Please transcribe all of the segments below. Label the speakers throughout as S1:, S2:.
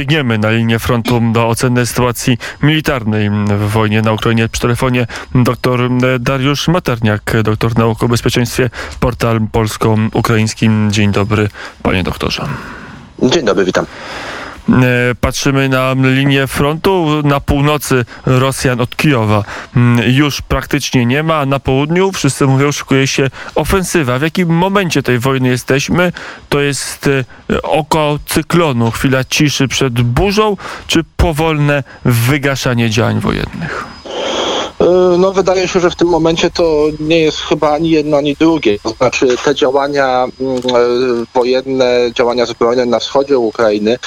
S1: Biegniemy na linię frontu do oceny sytuacji militarnej w wojnie na Ukrainie. Przy telefonie dr Dariusz Materniak, doktor nauk o bezpieczeństwie, portal polsko-ukraiński. Dzień dobry, panie doktorze.
S2: Dzień dobry, witam.
S1: E, patrzymy na linię frontu. Na północy Rosjan od Kijowa mm, już praktycznie nie ma, a na południu wszyscy mówią, szykuje się ofensywa. W jakim momencie tej wojny jesteśmy? To jest e, oko cyklonu, chwila ciszy przed burzą, czy powolne wygaszanie działań wojennych?
S2: E, no wydaje się, że w tym momencie to nie jest chyba ani jedno, ani drugie. To znaczy te działania mm, e, wojenne, działania zbrojne na wschodzie Ukrainy,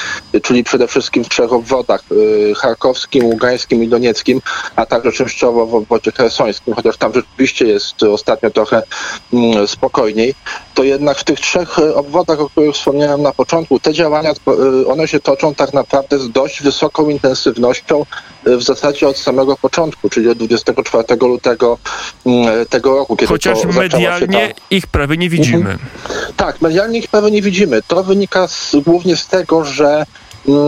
S2: czyli przede wszystkim w trzech obwodach, e, charkowskim, ługańskim i donieckim, a także częściowo w obwodzie kersońskim, chociaż tam rzeczywiście jest ostatnio trochę mm, spokojniej, to jednak w tych trzech obwodach, o których wspomniałem na początku, te działania, one się toczą tak naprawdę z dość wysoką intensywnością w zasadzie od samego początku, czyli od 24 lutego mm, tego roku.
S1: Kiedy Chociaż medialnie ta... ich prawie nie widzimy. Mhm.
S2: Tak, medialnie ich prawie nie widzimy. To wynika z, głównie z tego, że mm,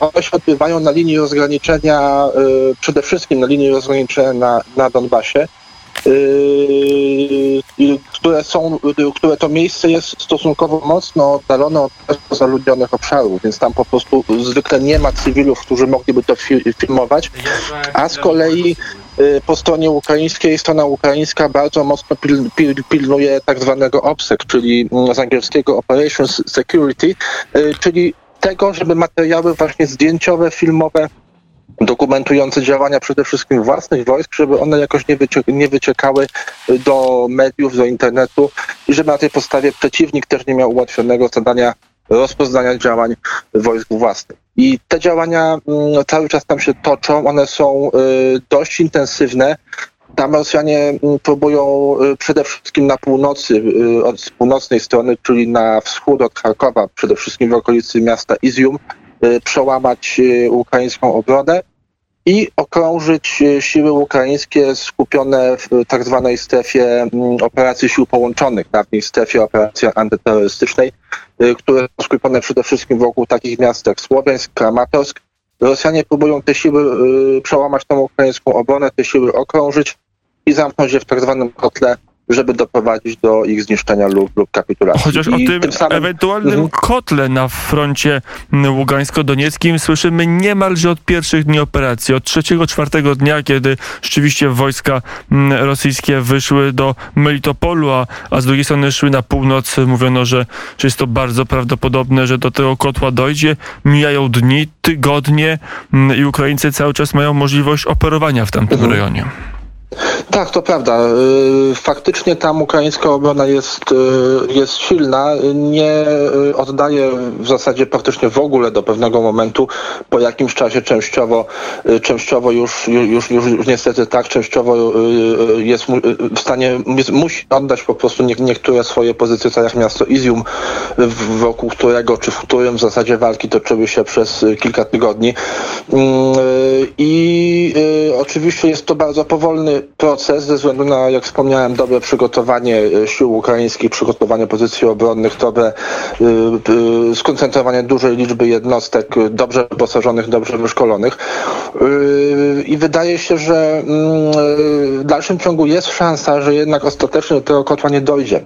S2: one się odbywają na linii rozgraniczenia, przede wszystkim na linii rozgraniczenia na, na Donbasie. Yy, które są, które to miejsce jest stosunkowo mocno oddalone od zaludnionych obszarów, więc tam po prostu zwykle nie ma cywilów, którzy mogliby to filmować, a z kolei yy, po stronie ukraińskiej, strona ukraińska bardzo mocno pil, pil, pilnuje tak zwanego OPSEC, czyli mm, z angielskiego Operations Security, yy, czyli tego, żeby materiały właśnie zdjęciowe, filmowe dokumentujące działania przede wszystkim własnych wojsk, żeby one jakoś nie, nie wyciekały do mediów, do internetu i żeby na tej podstawie przeciwnik też nie miał ułatwionego zadania rozpoznania działań wojsk własnych. I te działania mm, cały czas tam się toczą, one są y, dość intensywne. Tam Rosjanie mm, próbują y, przede wszystkim na północy, y, od północnej strony, czyli na wschód od Charkowa, przede wszystkim w okolicy miasta Izium, przełamać ukraińską obronę i okrążyć e, siły ukraińskie skupione w tak zwanej strefie mm, operacji sił połączonych, dawniej strefie operacji antyterrorystycznej, które są skupione przede wszystkim wokół takich miast jak Słowiańsk, Kramatorsk. Rosjanie próbują te siły przełamać tą ukraińską obronę, te siły okrążyć i zamknąć je w tak zwanym kotle żeby doprowadzić do ich zniszczenia lub, lub kapitulacji.
S1: Chociaż I o tym, tym samym... ewentualnym mhm. kotle na froncie ługańsko-donieckim słyszymy niemalże od pierwszych dni operacji, od trzeciego, czwartego dnia, kiedy rzeczywiście wojska rosyjskie wyszły do Melitopolu, a, a z drugiej strony szły na północ. Mówiono, że, że jest to bardzo prawdopodobne, że do tego kotła dojdzie. Mijają dni, tygodnie i Ukraińcy cały czas mają możliwość operowania w tamtym mhm. rejonie.
S2: Tak, to prawda. Y, faktycznie tam ukraińska obrona jest, y, jest silna. Nie y, oddaje w zasadzie praktycznie w ogóle do pewnego momentu. Po jakimś czasie częściowo, częściowo już, już, już, już niestety tak, częściowo jest w stanie, jest, musi oddać po prostu nie, niektóre swoje pozycje, tak jak miasto Izium, wokół którego, czy w którym w zasadzie walki toczyły się przez kilka tygodni. I oczywiście jest to bardzo powolny proces ze względu na, jak wspomniałem, dobre przygotowanie e, sił ukraińskich, przygotowanie pozycji obronnych, dobre y, y, skoncentrowanie dużej liczby jednostek dobrze wyposażonych, dobrze wyszkolonych. I wydaje się, że mm, w dalszym ciągu jest szansa, że jednak ostatecznie do tego kotła nie dojdzie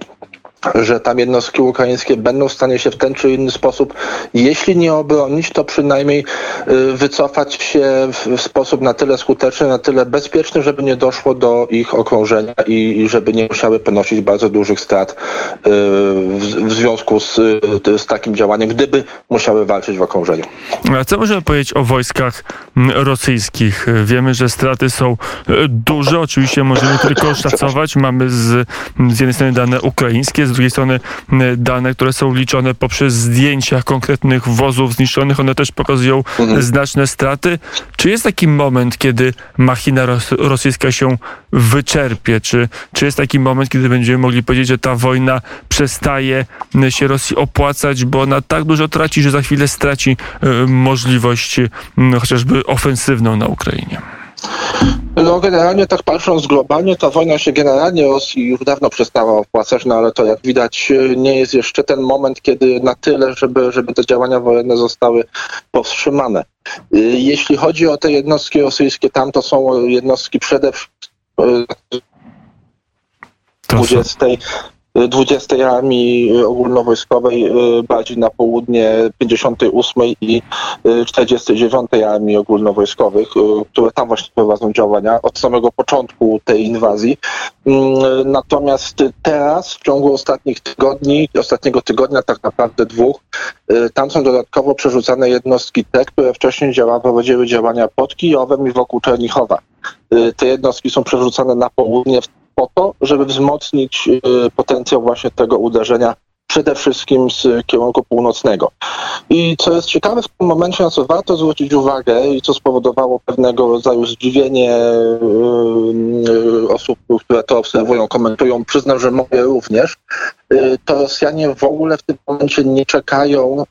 S2: że tam jednostki ukraińskie będą w stanie się w ten czy inny sposób, jeśli nie obronić, to przynajmniej y, wycofać się w sposób na tyle skuteczny, na tyle bezpieczny, żeby nie doszło do ich okrążenia i żeby nie musiały ponosić bardzo dużych strat y, w związku z, z takim działaniem, gdyby musiały walczyć w okrążeniu.
S1: A co możemy powiedzieć o wojskach rosyjskich? Wiemy, że straty są y, duże, oczywiście możemy tylko szacować. Mamy z, z jednej strony dane ukraińskie, z drugiej strony dane, które są liczone poprzez zdjęcia konkretnych wozów zniszczonych, one też pokazują mhm. znaczne straty. Czy jest taki moment, kiedy machina ros rosyjska się wyczerpie? Czy, czy jest taki moment, kiedy będziemy mogli powiedzieć, że ta wojna przestaje się Rosji opłacać, bo ona tak dużo traci, że za chwilę straci y, możliwość y, chociażby ofensywną na Ukrainie?
S2: No generalnie tak patrząc globalnie, ta wojna się generalnie Rosji już dawno przestała opłacać, no ale to jak widać nie jest jeszcze ten moment, kiedy na tyle, żeby, żeby te działania wojenne zostały powstrzymane. Jeśli chodzi o te jednostki rosyjskie, tam to są jednostki przede wszystkim 20 20 Armii Ogólnowojskowej y, bardziej na południe 58 i 49 y, Armii Ogólnowojskowych, y, które tam właśnie prowadzą działania od samego początku tej inwazji. Mm, natomiast teraz w ciągu ostatnich tygodni, ostatniego tygodnia tak naprawdę dwóch, tam są dodatkowo przerzucane jednostki te, które wcześniej działa, prowadziły działania pod Kijowem i wokół Czernichowa. Te jednostki są przerzucane na południe po to, żeby wzmocnić y, potencjał właśnie tego uderzenia przede wszystkim z kierunku północnego. I co jest ciekawe w tym momencie, na co warto zwrócić uwagę i co spowodowało pewnego rodzaju zdziwienie yy, osób, które to obserwują, komentują, przyznam, że moje również, to Rosjanie w ogóle w tym momencie nie czekają,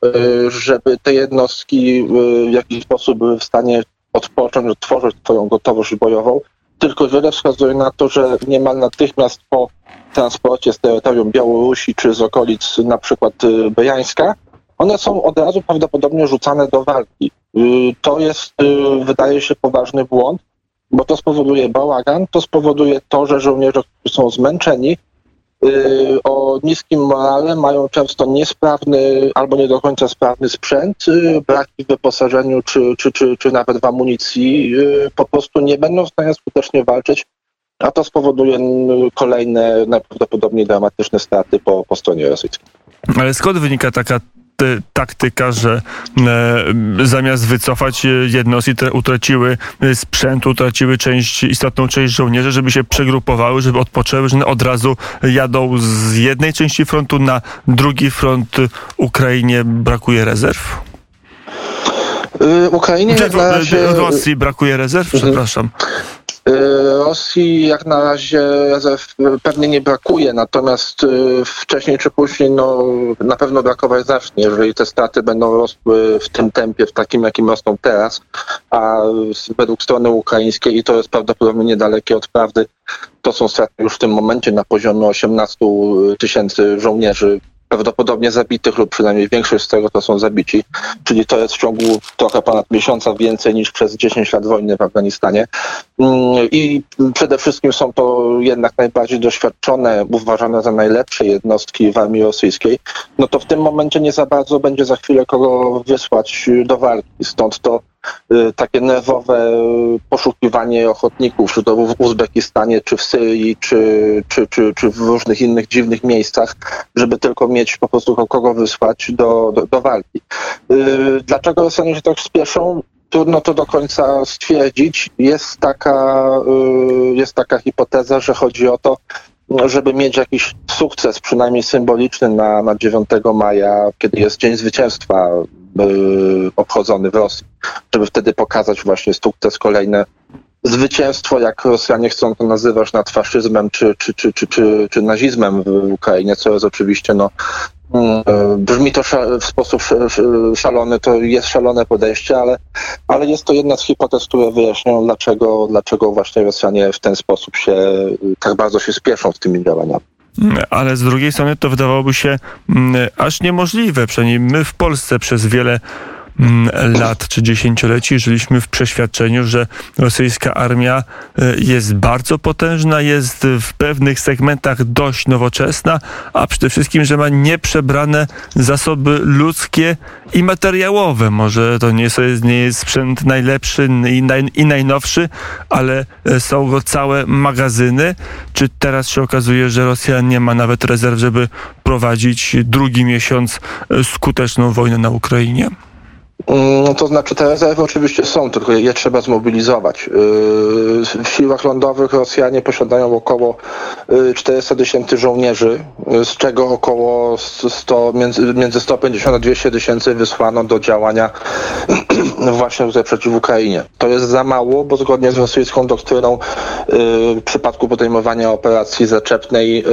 S2: żeby te jednostki w jakiś sposób były w stanie odpocząć, otworzyć swoją gotowość bojową, tylko wiele wskazuje na to, że niemal natychmiast po transporcie z terytorium Białorusi czy z okolic na przykład y, Bejańska, one są od razu prawdopodobnie rzucane do walki. Y, to jest, y, wydaje się, poważny błąd, bo to spowoduje bałagan, to spowoduje to, że żołnierze, są zmęczeni, o niskim morale, mają często niesprawny albo nie do końca sprawny sprzęt, y, braki w wyposażeniu czy, czy, czy, czy nawet w amunicji, y, po prostu nie będą w stanie skutecznie walczyć, a to spowoduje kolejne najprawdopodobniej dramatyczne straty po, po stronie rosyjskiej.
S1: Ale skąd wynika taka taktyka, że e, zamiast wycofać e, jednostki, utraciły e, sprzęt, utraciły część, istotną część żołnierzy, żeby się przegrupowały, żeby odpoczęły, że od razu jadą z jednej części frontu na drugi front Ukrainie brakuje rezerw?
S2: Ukrainie
S1: jak na razie... Rosji brakuje rezerw, mhm. przepraszam.
S2: Y, Rosji jak na razie rezerw pewnie nie brakuje, natomiast y, wcześniej czy później no, na pewno brakować zacznie, jeżeli te straty będą rosły w tym tempie, w takim jakim rosną teraz, a według strony ukraińskiej i to jest prawdopodobnie niedalekie od prawdy, to są straty już w tym momencie na poziomie 18 tysięcy żołnierzy prawdopodobnie zabitych lub przynajmniej większość z tego to są zabici, czyli to jest w ciągu trochę ponad miesiąca więcej niż przez 10 lat wojny w Afganistanie. Mm, I przede wszystkim są to jednak najbardziej doświadczone, uważane za najlepsze jednostki w armii rosyjskiej. No to w tym momencie nie za bardzo będzie za chwilę kogo wysłać do walki. Stąd to takie nerwowe poszukiwanie ochotników, czy to w Uzbekistanie, czy w Syrii, czy, czy, czy, czy w różnych innych dziwnych miejscach, żeby tylko mieć po prostu kogo wysłać do, do, do walki. Y, dlaczego Rosjanie się tak spieszą? Trudno to do końca stwierdzić. Jest taka, y, jest taka hipoteza, że chodzi o to, żeby mieć jakiś sukces, przynajmniej symboliczny na, na 9 maja, kiedy jest Dzień Zwycięstwa obchodzony w Rosji żeby wtedy pokazać właśnie sukces, kolejne zwycięstwo, jak Rosjanie chcą to nazywać, nad faszyzmem czy, czy, czy, czy, czy, czy nazizmem w Ukrainie, co jest oczywiście no, mm, Brzmi to w sposób szalony, to jest szalone podejście, ale, ale jest to jedna z hipotez, które wyjaśniają, dlaczego, dlaczego właśnie Rosjanie w ten sposób się tak bardzo się spieszą z tymi działaniami.
S1: Ale z drugiej strony to wydawałoby się mm, aż niemożliwe. Przynajmniej my w Polsce przez wiele lat czy dziesięcioleci żyliśmy w przeświadczeniu, że rosyjska armia e, jest bardzo potężna, jest w pewnych segmentach dość nowoczesna, a przede wszystkim, że ma nieprzebrane zasoby ludzkie i materiałowe. Może to nie jest, nie jest sprzęt najlepszy i, naj, i najnowszy, ale e, są go całe magazyny. Czy teraz się okazuje, że Rosja nie ma nawet rezerw, żeby prowadzić drugi miesiąc e, skuteczną wojnę na Ukrainie?
S2: No to znaczy te rezerwy oczywiście są, tylko je trzeba zmobilizować. Yy, w siłach lądowych Rosjanie posiadają około 400 yy, tysięcy żołnierzy, z czego około 100, między, między 150 a 200 tysięcy wysłano do działania właśnie tutaj przeciw Ukrainie. To jest za mało, bo zgodnie z rosyjską doktryną w przypadku podejmowania operacji zaczepnej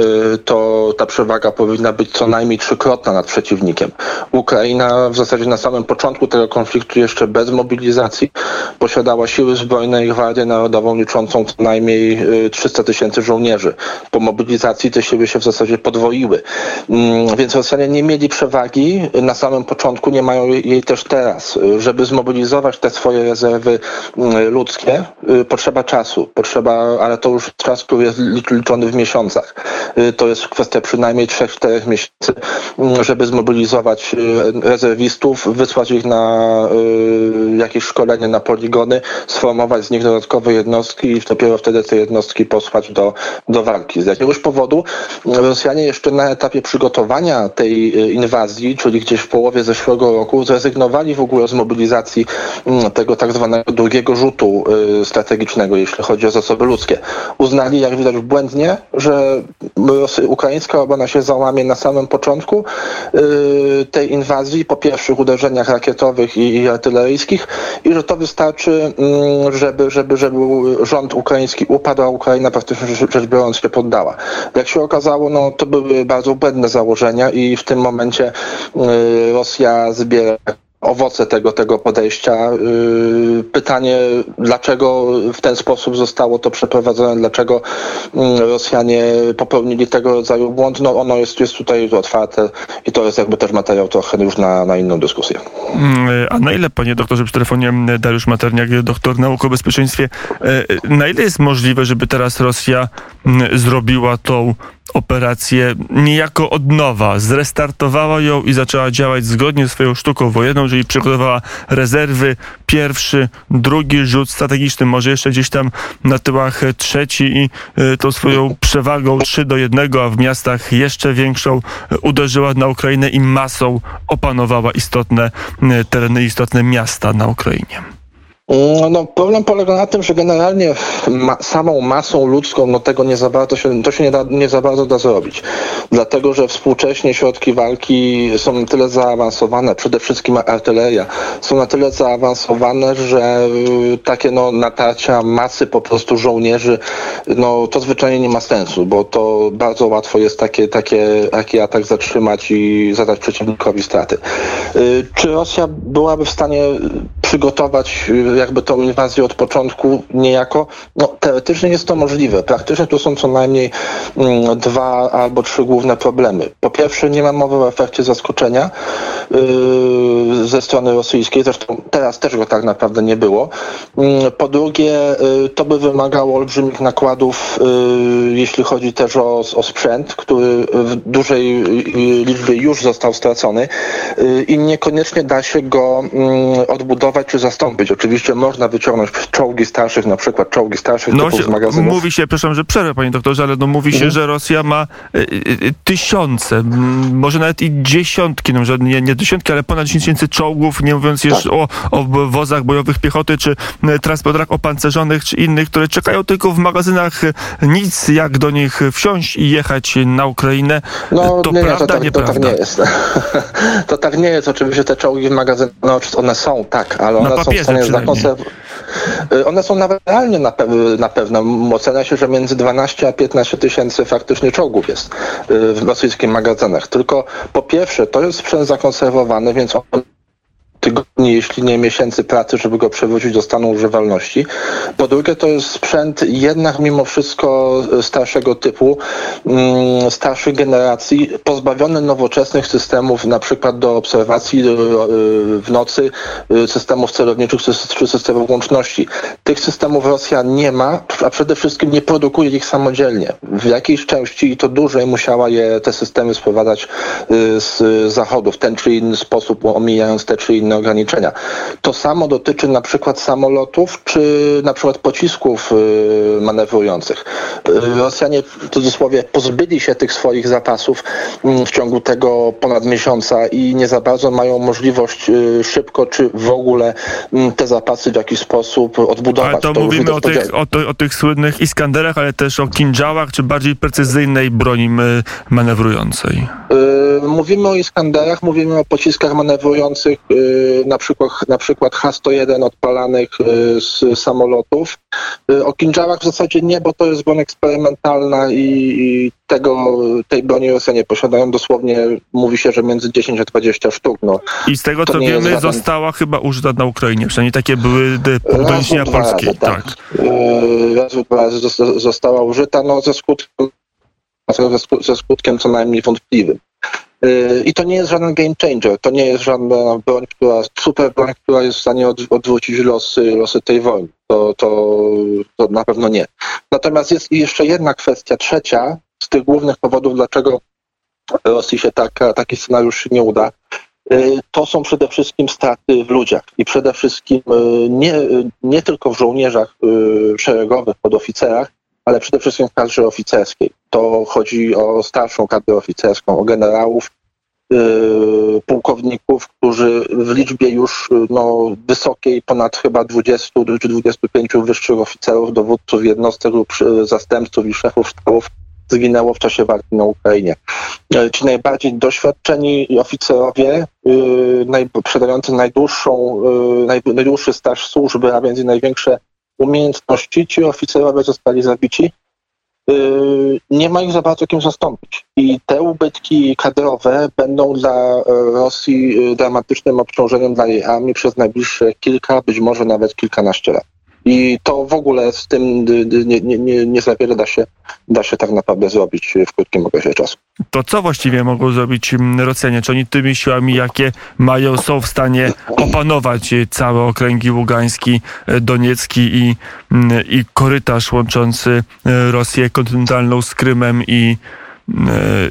S2: to ta przewaga powinna być co najmniej trzykrotna nad przeciwnikiem. Ukraina w zasadzie na samym początku tego konfliktu jeszcze bez mobilizacji posiadała siły zbrojne i Gwardię Narodową liczącą co najmniej 300 tysięcy żołnierzy. Po mobilizacji te siły się w zasadzie podwoiły. Mm, więc Rosjanie nie mieli przewagi na samym początku, nie mają jej też teraz. Żeby zmobilizować te swoje rezerwy mm, ludzkie, y, potrzeba czasu, potrzeba, ale to już czas, który jest liczony w miesiącach. Y, to jest kwestia przynajmniej 3-4 miesięcy, mm, żeby zmobilizować y, rezerwistów, wysłać ich na jakieś szkolenie na poligony, sformować z nich dodatkowe jednostki i dopiero wtedy te jednostki posłać do, do walki. Z jakiegoś powodu Rosjanie jeszcze na etapie przygotowania tej inwazji, czyli gdzieś w połowie zeszłego roku, zrezygnowali w ogóle z mobilizacji mm, tego tak zwanego drugiego rzutu strategicznego, jeśli chodzi o zasoby ludzkie. Uznali, jak widać błędnie, że ukraińska obrona się załamie na samym początku yy, tej inwazji, po pierwszych uderzeniach rakietowych i artyleryjskich i że to wystarczy, yy, żeby, żeby, żeby rząd ukraiński upadł, a Ukraina praktycznie rzecz biorąc się poddała. Jak się okazało, no, to były bardzo błędne założenia i w tym momencie yy, Rosja zbiera owoce tego, tego podejścia. Y, pytanie, dlaczego w ten sposób zostało to przeprowadzone, dlaczego mm, Rosjanie popełnili tego rodzaju błąd, no ono jest, jest tutaj otwarte i to jest jakby też materiał trochę już na, na inną dyskusję.
S1: Mm, a na ile, panie doktorze, przy telefonie Dariusz Materniak, doktor nauk o bezpieczeństwie, e, na ile jest możliwe, żeby teraz Rosja mm, zrobiła tą operację niejako od nowa, zrestartowała ją i zaczęła działać zgodnie z swoją sztuką wojenną, czyli przygotowała rezerwy, pierwszy, drugi rzut strategiczny, może jeszcze gdzieś tam na tyłach trzeci i y, tą swoją przewagą 3 do 1, a w miastach jeszcze większą y, uderzyła na Ukrainę i masą opanowała istotne y, tereny, istotne miasta na Ukrainie.
S2: No, no, problem polega na tym, że generalnie ma, samą masą ludzką no tego nie za bardzo się, to się nie, da, nie za bardzo da zrobić. Dlatego, że współcześnie środki walki są na tyle zaawansowane, przede wszystkim artyleria, są na tyle zaawansowane, że y, takie no, natarcia masy po prostu żołnierzy, no to zwyczajnie nie ma sensu, bo to bardzo łatwo jest takie, takie, taki atak zatrzymać i zadać przeciwnikowi straty. Y, czy Rosja byłaby w stanie przygotować y, jakby tą inwazję od początku niejako. No, teoretycznie jest to możliwe. Praktycznie tu są co najmniej mm, dwa albo trzy główne problemy. Po pierwsze, nie ma mowy o efekcie zaskoczenia yy, ze strony rosyjskiej, zresztą teraz też go tak naprawdę nie było. Yy, po drugie, yy, to by wymagało olbrzymich nakładów, yy, jeśli chodzi też o, o sprzęt, który w dużej yy, liczbie już został stracony yy, i niekoniecznie da się go mm, odbudować czy zastąpić. Oczywiście Oczywiście można wyciągnąć czołgi starszych, na przykład czołgi starszych no typów z magazynów.
S1: Mówi się, przepraszam, że przerwę panie doktorze, ale no mówi się, mhm. że Rosja ma y, y, tysiące, może nawet i dziesiątki, no może nie, nie dziesiątki, ale ponad 10 tysięcy czołgów, nie mówiąc tak. jeszcze o, o wozach bojowych piechoty, czy transporterach opancerzonych, czy innych, które czekają tylko w magazynach. Nic jak do nich wsiąść i jechać na Ukrainę. No, to nie, prawda, to tak, nieprawda?
S2: To tak nie jest. to tak nie jest. Oczywiście te czołgi w magazynach, no, one są, tak, ale one są w stanie Y, one są nawet realnie na, pe na pewno. Ocenia się, że między 12 a 15 tysięcy faktycznie czołgów jest y, w rosyjskich magazynach. Tylko po pierwsze, to jest sprzęt zakonserwowany, więc on tygodni, jeśli nie miesięcy pracy, żeby go przywrócić do stanu używalności. Po drugie, to jest sprzęt jednak mimo wszystko starszego typu, mm, starszych generacji, pozbawiony nowoczesnych systemów, na przykład do obserwacji e, w nocy, e, systemów celowniczych czy systemów łączności. Tych systemów Rosja nie ma, a przede wszystkim nie produkuje ich samodzielnie. W jakiejś części i to dużej musiała je te systemy sprowadzać z zachodu w ten czy inny sposób, omijając te czy inne ograniczenia. To samo dotyczy na przykład samolotów, czy na przykład pocisków y, manewrujących. Y, Rosjanie w cudzysłowie pozbyli się tych swoich zapasów mm, w ciągu tego ponad miesiąca i nie za bardzo mają możliwość y, szybko, czy w ogóle mm, te zapasy w jakiś sposób odbudować.
S1: Ale to, to mówimy o tych, o, to, o tych słynnych Iskanderach, ale też o kinżałach, czy bardziej precyzyjnej broni manewrującej.
S2: Mówimy o Iskanderach, mówimy o pociskach manewrujących, na przykład, na przykład H-101 odpalanych y, z samolotów. Y, O Kinżałach w zasadzie nie, bo to jest broń eksperymentalna i, i tego, tej broni Rosjanie posiadają dosłownie, mówi się, że między 10 a 20 sztuk. No.
S1: I z tego
S2: To
S1: co
S2: nie
S1: wiemy,
S2: żaden-
S1: została chyba użyta na Ukrainie. Przynajmniej takie były doniesienia polskie.
S2: razy,
S1: Tak.
S2: Yy, Raz lub dwa razy zosta- została użyta, no ze skutkiem, ze sku- ze skutkiem co najmniej wątpliwym. Yy, I to nie jest żaden game changer, to nie jest żadna broń, która, super broń, która jest w stanie od, odwrócić losy, losy tej wojny. To, to, to na pewno nie. Natomiast jest jeszcze jedna kwestia, trzecia, z tych głównych powodów, dlaczego Rosji się taka, taki scenariusz nie uda. Y, To są przede wszystkim straty w ludziach i przede wszystkim y, nie, nie tylko w żołnierzach y, szeregowych, podoficerach, ale przede wszystkim w kadrze oficerskiej. To chodzi o starszą kadrę oficerską, o generałów, y, pułkowników, którzy w liczbie już no, wysokiej, ponad chyba 20 czy 25 wyższych oficerów, dowódców jednostek lub y, zastępców i szefów sztabów zginęło w czasie walki na Ukrainie. E, Ci najbardziej doświadczeni oficerowie, yy, naj, najdłuższą, yy, naj, najdłuższy staż służby, a więc największe umiejętności, ci oficerowie zostali zabici. Yy, nie ma ich za bardzo kim zastąpić. I te ubytki kadrowe będą dla Rosji yy, dramatycznym obciążeniem dla jej armii przez najbliższe kilka, być może nawet kilkanaście lat. I to w ogóle z tym dy, dy, nie, nie, nie, nie za wiele da się, da się tak naprawdę zrobić w krótkim okresie czasu.
S1: To co właściwie mogą zrobić mm, Rosjanie? Czy oni tymi siłami, jakie mają, są w stanie opanować całe okręgi Ługański, Doniecki i, mm, i korytarz łączący Rosję kontynentalną z Krymem i,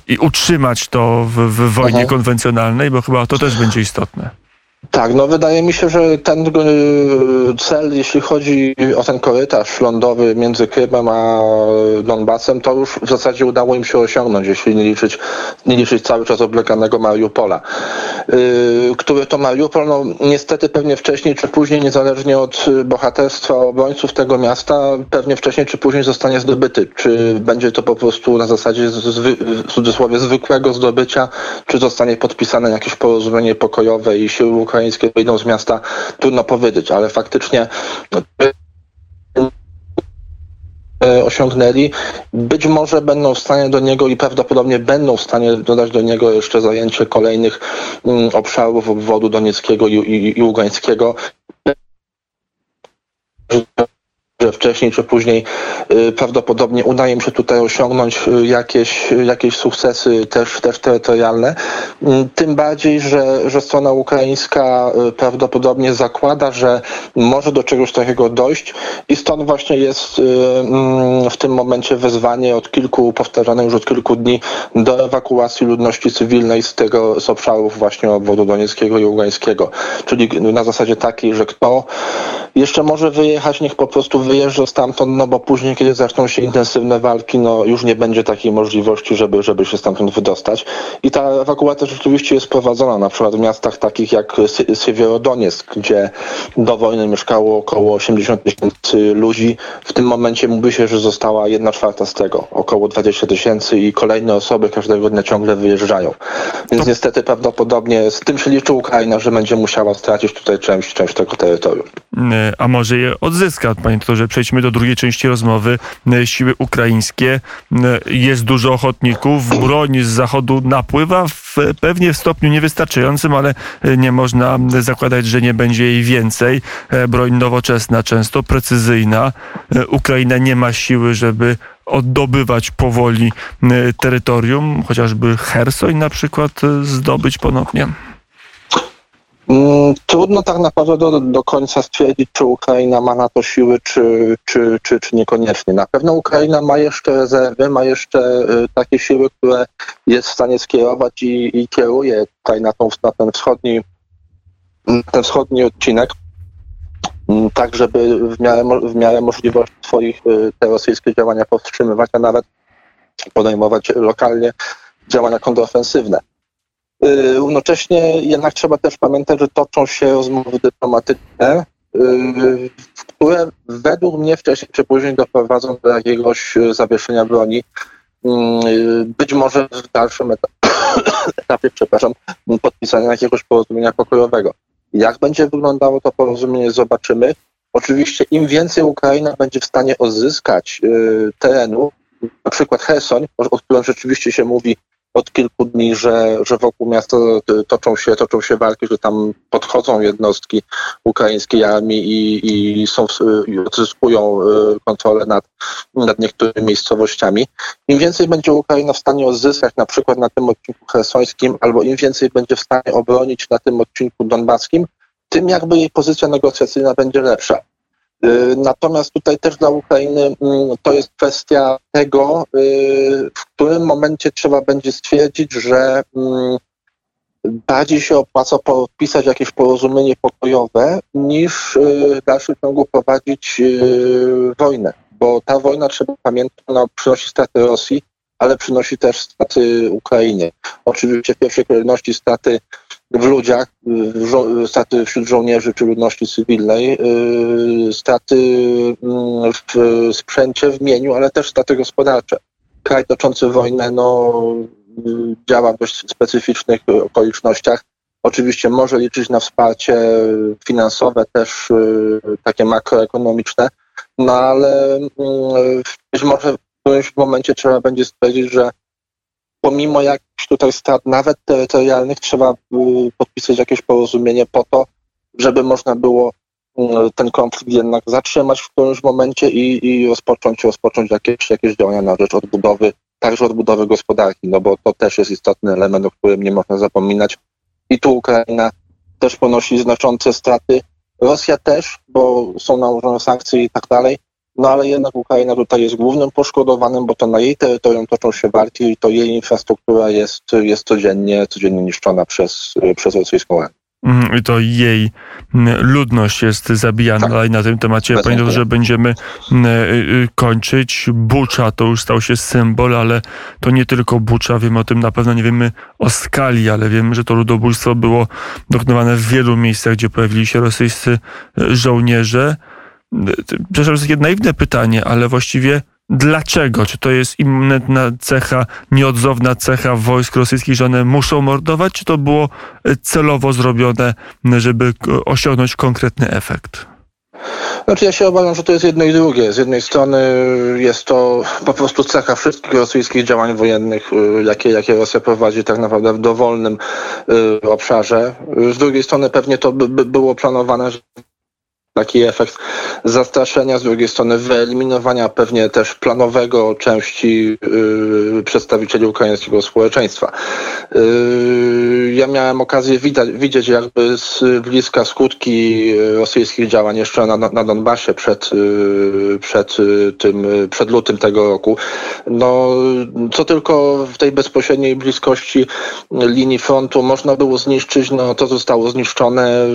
S1: i utrzymać to w, w wojnie
S2: Mhm.
S1: konwencjonalnej? Bo chyba to też będzie istotne.
S2: Tak, no wydaje mi się, że ten y, cel, jeśli chodzi o ten korytarz lądowy między Krymem a Donbasem, to już w zasadzie udało im się osiągnąć, jeśli nie liczyć, nie liczyć cały czas obleganego Mariupola. Y, który to Mariupol, no niestety pewnie wcześniej czy później, niezależnie od bohaterstwa obrońców tego miasta, pewnie wcześniej czy później zostanie zdobyty. Czy będzie to po prostu na zasadzie zwy, w cudzysłowie zwykłego zdobycia, czy zostanie podpisane jakieś porozumienie pokojowe i siły ukraińskie wyjdą z miasta, trudno powiedzieć, ale faktycznie no, e, osiągnęli. Być może będą w stanie do niego i prawdopodobnie będą w stanie dodać do niego jeszcze zajęcie kolejnych mm, obszarów obwodu donieckiego i, i, i że wcześniej czy później y, prawdopodobnie uda im się tutaj osiągnąć y, jakieś, jakieś sukcesy też, też terytorialne. Mm, Tym bardziej, że, że strona ukraińska y, prawdopodobnie zakłada, że może do czegoś takiego dojść i stąd właśnie jest mm, w tym momencie wezwanie od kilku, powtarzane już od kilku dni do ewakuacji ludności cywilnej z tego, z obszarów właśnie obwodu donieckiego i ługańskiego. Czyli na zasadzie takiej, że kto jeszcze może wyjechać, niech po prostu wyjeżdża stamtąd, no bo później, kiedy zaczną się intensywne walki, no już nie będzie takiej możliwości, żeby, żeby się stamtąd wydostać. I ta ewakuacja rzeczywiście jest prowadzona, na przykład w miastach takich jak Siewierodonieck, gdzie do wojny mieszkało około 80 tysięcy ludzi. W tym momencie mówi się, że została jedna czwarta z tego, około 20 tysięcy i kolejne osoby każdego dnia ciągle wyjeżdżają. Więc niestety prawdopodobnie z tym się liczy Ukraina, że będzie musiała stracić tutaj część, część tego terytorium.
S1: E, a może je odzyska. Panie doktorze, przejdźmy do drugiej części rozmowy. E, Siły ukraińskie, e, jest dużo ochotników, broń z zachodu napływa, w, pewnie w stopniu niewystarczającym, ale e, nie można zakładać, że nie będzie jej więcej. Broń nowoczesna, często precyzyjna. Ukraina nie ma siły, żeby oddobywać powoli terytorium, chociażby Hersoń na przykład zdobyć ponownie.
S2: Mm, Trudno tak naprawdę do, do końca stwierdzić, czy Ukraina ma na to siły, czy, czy, czy, czy niekoniecznie. Na pewno Ukraina ma jeszcze rezerwy, ma jeszcze y, takie siły, które jest w stanie skierować i, i kieruje tutaj na, tą, na ten wschodni ten wschodni odcinek, mm, tak żeby w miarę, w miarę możliwości swoich y, te rosyjskie działania powstrzymywać, a nawet podejmować lokalnie działania kontrofensywne. Y, Równocześnie jednak trzeba też pamiętać, że toczą się rozmowy dyplomatyczne, y, które według mnie wcześniej czy później doprowadzą do jakiegoś zawieszenia broni. Y, Być może w dalszym etapie, etapie, przepraszam, podpisania jakiegoś porozumienia pokojowego. Jak będzie wyglądało to porozumienie, zobaczymy. Oczywiście im więcej Ukraina będzie w stanie odzyskać terenu, na przykład Hersoń, o którym rzeczywiście się mówi od kilku dni, że, że wokół miasta toczą się, toczą się walki, że tam podchodzą jednostki ukraińskiej armii i, i, są, i odzyskują y, kontrolę nad, nad niektórymi miejscowościami. Im więcej będzie Ukraina w stanie odzyskać na przykład na tym odcinku hersońskim, albo im więcej będzie w stanie obronić na tym odcinku donbaskim, tym jakby jej pozycja negocjacyjna będzie lepsza. Y, natomiast tutaj też dla Ukrainy mm, to jest kwestia tego, y, w którym momencie trzeba będzie stwierdzić, że mm, bardziej się opłaca podpisać jakieś porozumienie pokojowe, niż y, w dalszym ciągu prowadzić wojnę. Bo ta wojna, trzeba pamiętać, ona przynosi straty Rosji, ale przynosi też straty Ukrainie. Oczywiście w pierwszej kolejności straty w ludziach, straty wśród żołnierzy czy ludności cywilnej, y, straty mm, w sprzęcie, w mieniu, ale też straty gospodarcze. Kraj toczący wojnę no, y, działa w dość specyficznych okolicznościach. Oczywiście może liczyć na wsparcie finansowe, też y, takie makroekonomiczne, no ale mm, być może w którymś momencie trzeba będzie stwierdzić, że pomimo jakichś tutaj strat, nawet terytorialnych, trzeba podpisać jakieś porozumienie po to, żeby można było y, ten konflikt jednak zatrzymać w którymś momencie i, i rozpocząć, rozpocząć jakieś, jakieś działania na rzecz odbudowy, także odbudowy gospodarki, no bo to też jest istotny element, o którym nie można zapominać. I tu Ukraina też ponosi znaczące straty. Rosja też, bo są nałożone sankcje i tak dalej. No ale jednak Ukraina tutaj jest głównym poszkodowanym, bo to na jej terytorium toczą się walki i to jej infrastruktura jest, jest codziennie, codziennie niszczona przez, przez rosyjską armię.
S1: Mhm, I to jej ludność jest zabijana, tak. ale na tym temacie pamiętam, że będziemy y, y, kończyć. Bucza to już stał się symbol, ale to nie tylko Bucza, wiemy o tym na pewno, nie wiemy o skali, ale wiemy, że to ludobójstwo było dokonywane w wielu miejscach, gdzie pojawili się rosyjscy y, żołnierze przepraszam, to takie naiwne pytanie, ale właściwie dlaczego? Czy to jest immanentna cecha, nieodzowna cecha wojsk rosyjskich, że one muszą mordować, czy to było celowo zrobione, żeby osiągnąć konkretny efekt?
S2: Znaczy ja się obawiam, że to jest jedno i drugie. Z jednej strony jest to po prostu cecha wszystkich rosyjskich działań wojennych, y, jakie, jakie Rosja prowadzi tak naprawdę w dowolnym y, obszarze. Z drugiej strony pewnie to by było planowane, że taki efekt zastraszenia, z drugiej strony wyeliminowania pewnie też planowego części yy, przedstawicieli ukraińskiego społeczeństwa. Yy, ja miałem okazję widać, widzieć jakby z bliska skutki rosyjskich działań jeszcze na, na Donbasie przed, yy, przed tym, przed lutym tego roku. No, co tylko w tej bezpośredniej bliskości linii frontu można było zniszczyć, no to zostało zniszczone.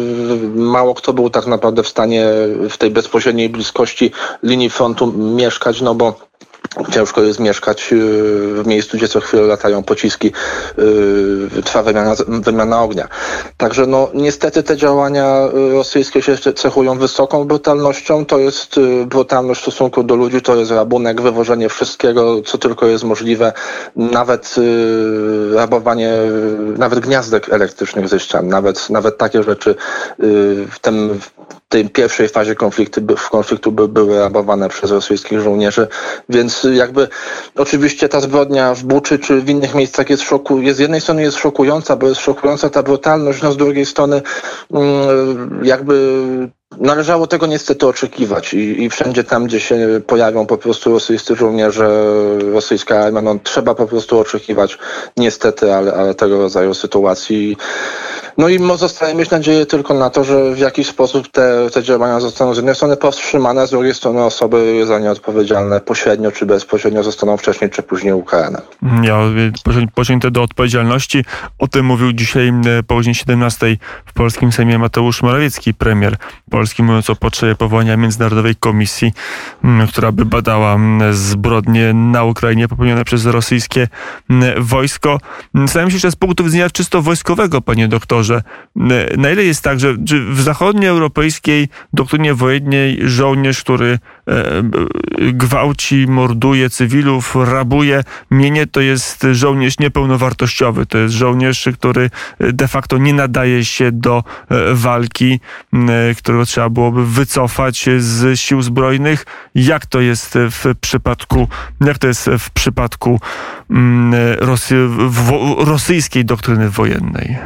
S2: Mało kto był tak naprawdę w stanie stanie w tej bezpośredniej bliskości linii frontu mieszkać, no bo Ciężko jest mieszkać y, w miejscu, gdzie co chwilę latają pociski, y, trwa wymiana, wymiana ognia. Także no niestety te działania y, rosyjskie się cechują wysoką brutalnością. To jest brutalność w stosunku do ludzi, to jest rabunek, wywożenie wszystkiego, co tylko jest możliwe, nawet rabowanie, nawet gniazdek elektrycznych ze ścian, nawet, nawet takie rzeczy w tym tej pierwszej fazie konfliktu, konfliktu były rabowane przez rosyjskich żołnierzy, więc jakby oczywiście ta zbrodnia w Buczy czy w innych miejscach jest szoku, jest z jednej strony jest szokująca, bo jest szokująca ta brutalność, no z drugiej strony mm, jakby Należało tego niestety oczekiwać I, i wszędzie tam, gdzie się pojawią po prostu rosyjscy żołnierze, rosyjska armia, no trzeba po prostu oczekiwać niestety, ale, ale tego rodzaju sytuacji. No i zostaje mieć nadzieję tylko na to, że w jakiś sposób te, te działania zostaną z jednej strony powstrzymane, z drugiej strony osoby za nie odpowiedzialne pośrednio czy bezpośrednio zostaną wcześniej czy później ukarane.
S1: Ja, pociągnięte do odpowiedzialności. O tym mówił dzisiaj po godzinie 17 w Polskim Sejmie Mateusz Morawiecki, premier Polski, mówiąc o potrzebie powołania Międzynarodowej Komisji, która by badała zbrodnie na Ukrainie popełnione przez rosyjskie wojsko. Zastanawiam się, że z punktu widzenia czysto wojskowego, panie doktorze, doktorze, na ile jest tak, że w zachodnioeuropejskiej doktrynie wojennej żołnierz, który gwałci, morduje cywilów, rabuje mienie, to jest żołnierz niepełnowartościowy. To jest żołnierz, który de facto nie nadaje się do walki, którego trzeba byłoby wycofać z sił zbrojnych. Jak to jest w przypadku, jak to jest w przypadku Rosji, rosyjskiej doktryny wojennej?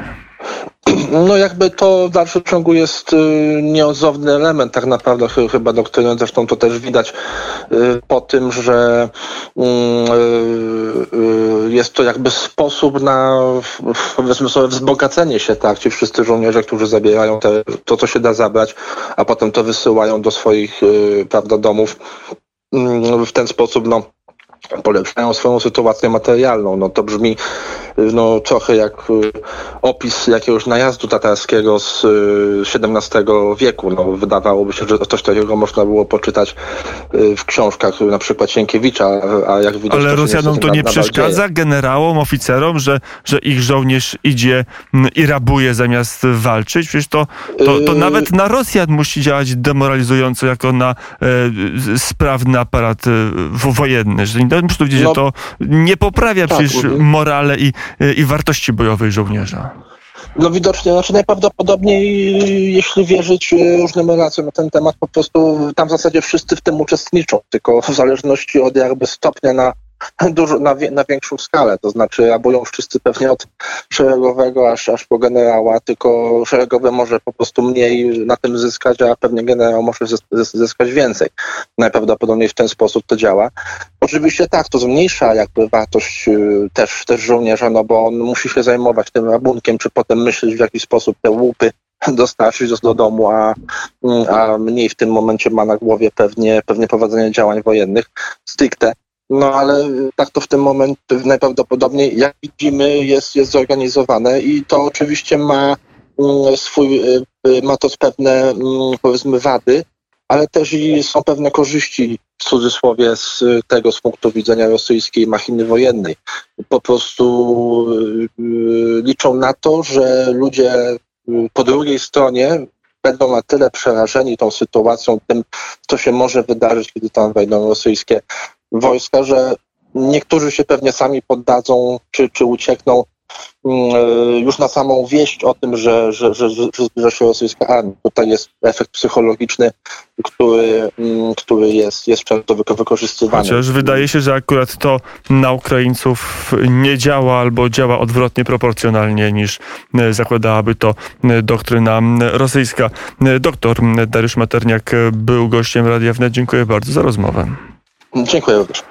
S2: No jakby to w dalszym ciągu jest y, nieodzowny element tak naprawdę chyba doktryny, zresztą to też widać y, po tym, że mm, y, jest to jakby sposób na sobie wzbogacenie się, tak, ci wszyscy żołnierze, którzy zabierają te, to, co się da zabrać, a potem to wysyłają do swoich, prawda, domów mm, w ten sposób, no polepszają swoją sytuację materialną. No to brzmi no, trochę jak y, opis jakiegoś najazdu tatarskiego z XVII y, wieku. No, wydawałoby się, że coś takiego można było poczytać y, w książkach na przykład Sienkiewicza, a jak widać...
S1: Ale Rosjanom to nie przeszkadza, generałom, oficerom, że, że ich żołnierz idzie i rabuje zamiast walczyć? Przecież to, to, to nawet na Rosjan musi działać demoralizująco jako na e, sprawny aparat e, wojenny. Że muszę powiedzieć, no, że to nie poprawia tak, przecież morale i, i wartości bojowej żołnierza.
S2: No widocznie, znaczy najprawdopodobniej, jeśli wierzyć różnym relacjom na ten temat, po prostu tam w zasadzie wszyscy w tym uczestniczą, tylko w zależności od jakby stopnia na dużo, na, na większą skalę, to znaczy rabują wszyscy pewnie od szeregowego aż, aż po generała, tylko szeregowy może po prostu mniej na tym zyskać, a pewnie generał może zyskać więcej. Najprawdopodobniej w ten sposób to działa. Oczywiście tak, to zmniejsza jakby wartość y, też, też żołnierza, no bo on musi się zajmować tym rabunkiem, czy potem myśleć w jaki sposób te łupy dostarczyć do domu, a, a mniej w tym momencie ma na głowie pewnie, pewnie prowadzenie działań wojennych stricte. No ale tak to w tym momencie najprawdopodobniej, jak widzimy, jest, jest zorganizowane i to oczywiście ma mm, swój, y, y, ma to pewne mm, powiedzmy wady, ale też i są pewne korzyści w cudzysłowie z tego z punktu widzenia rosyjskiej machiny wojennej. Po prostu y, liczą na to, że ludzie po drugiej stronie będą na tyle przerażeni tą sytuacją, tym, co się może wydarzyć, kiedy tam wejdą rosyjskie wojska, że niektórzy się pewnie sami poddadzą, czy, czy uciekną mm, e, już na samą wieść o tym, że, że, że, że zbliża się rosyjska armia. Tutaj jest efekt psychologiczny, który, mm, który jest, jest często wykorzystywany.
S1: Chociaż wydaje się, że akurat to na Ukraińców nie działa albo działa odwrotnie proporcjonalnie niż e, zakładałaby to e, doktryna rosyjska. Doktor Dariusz Materniak był gościem Radia Wnet. Dziękuję bardzo za rozmowę.
S2: Dziękuję.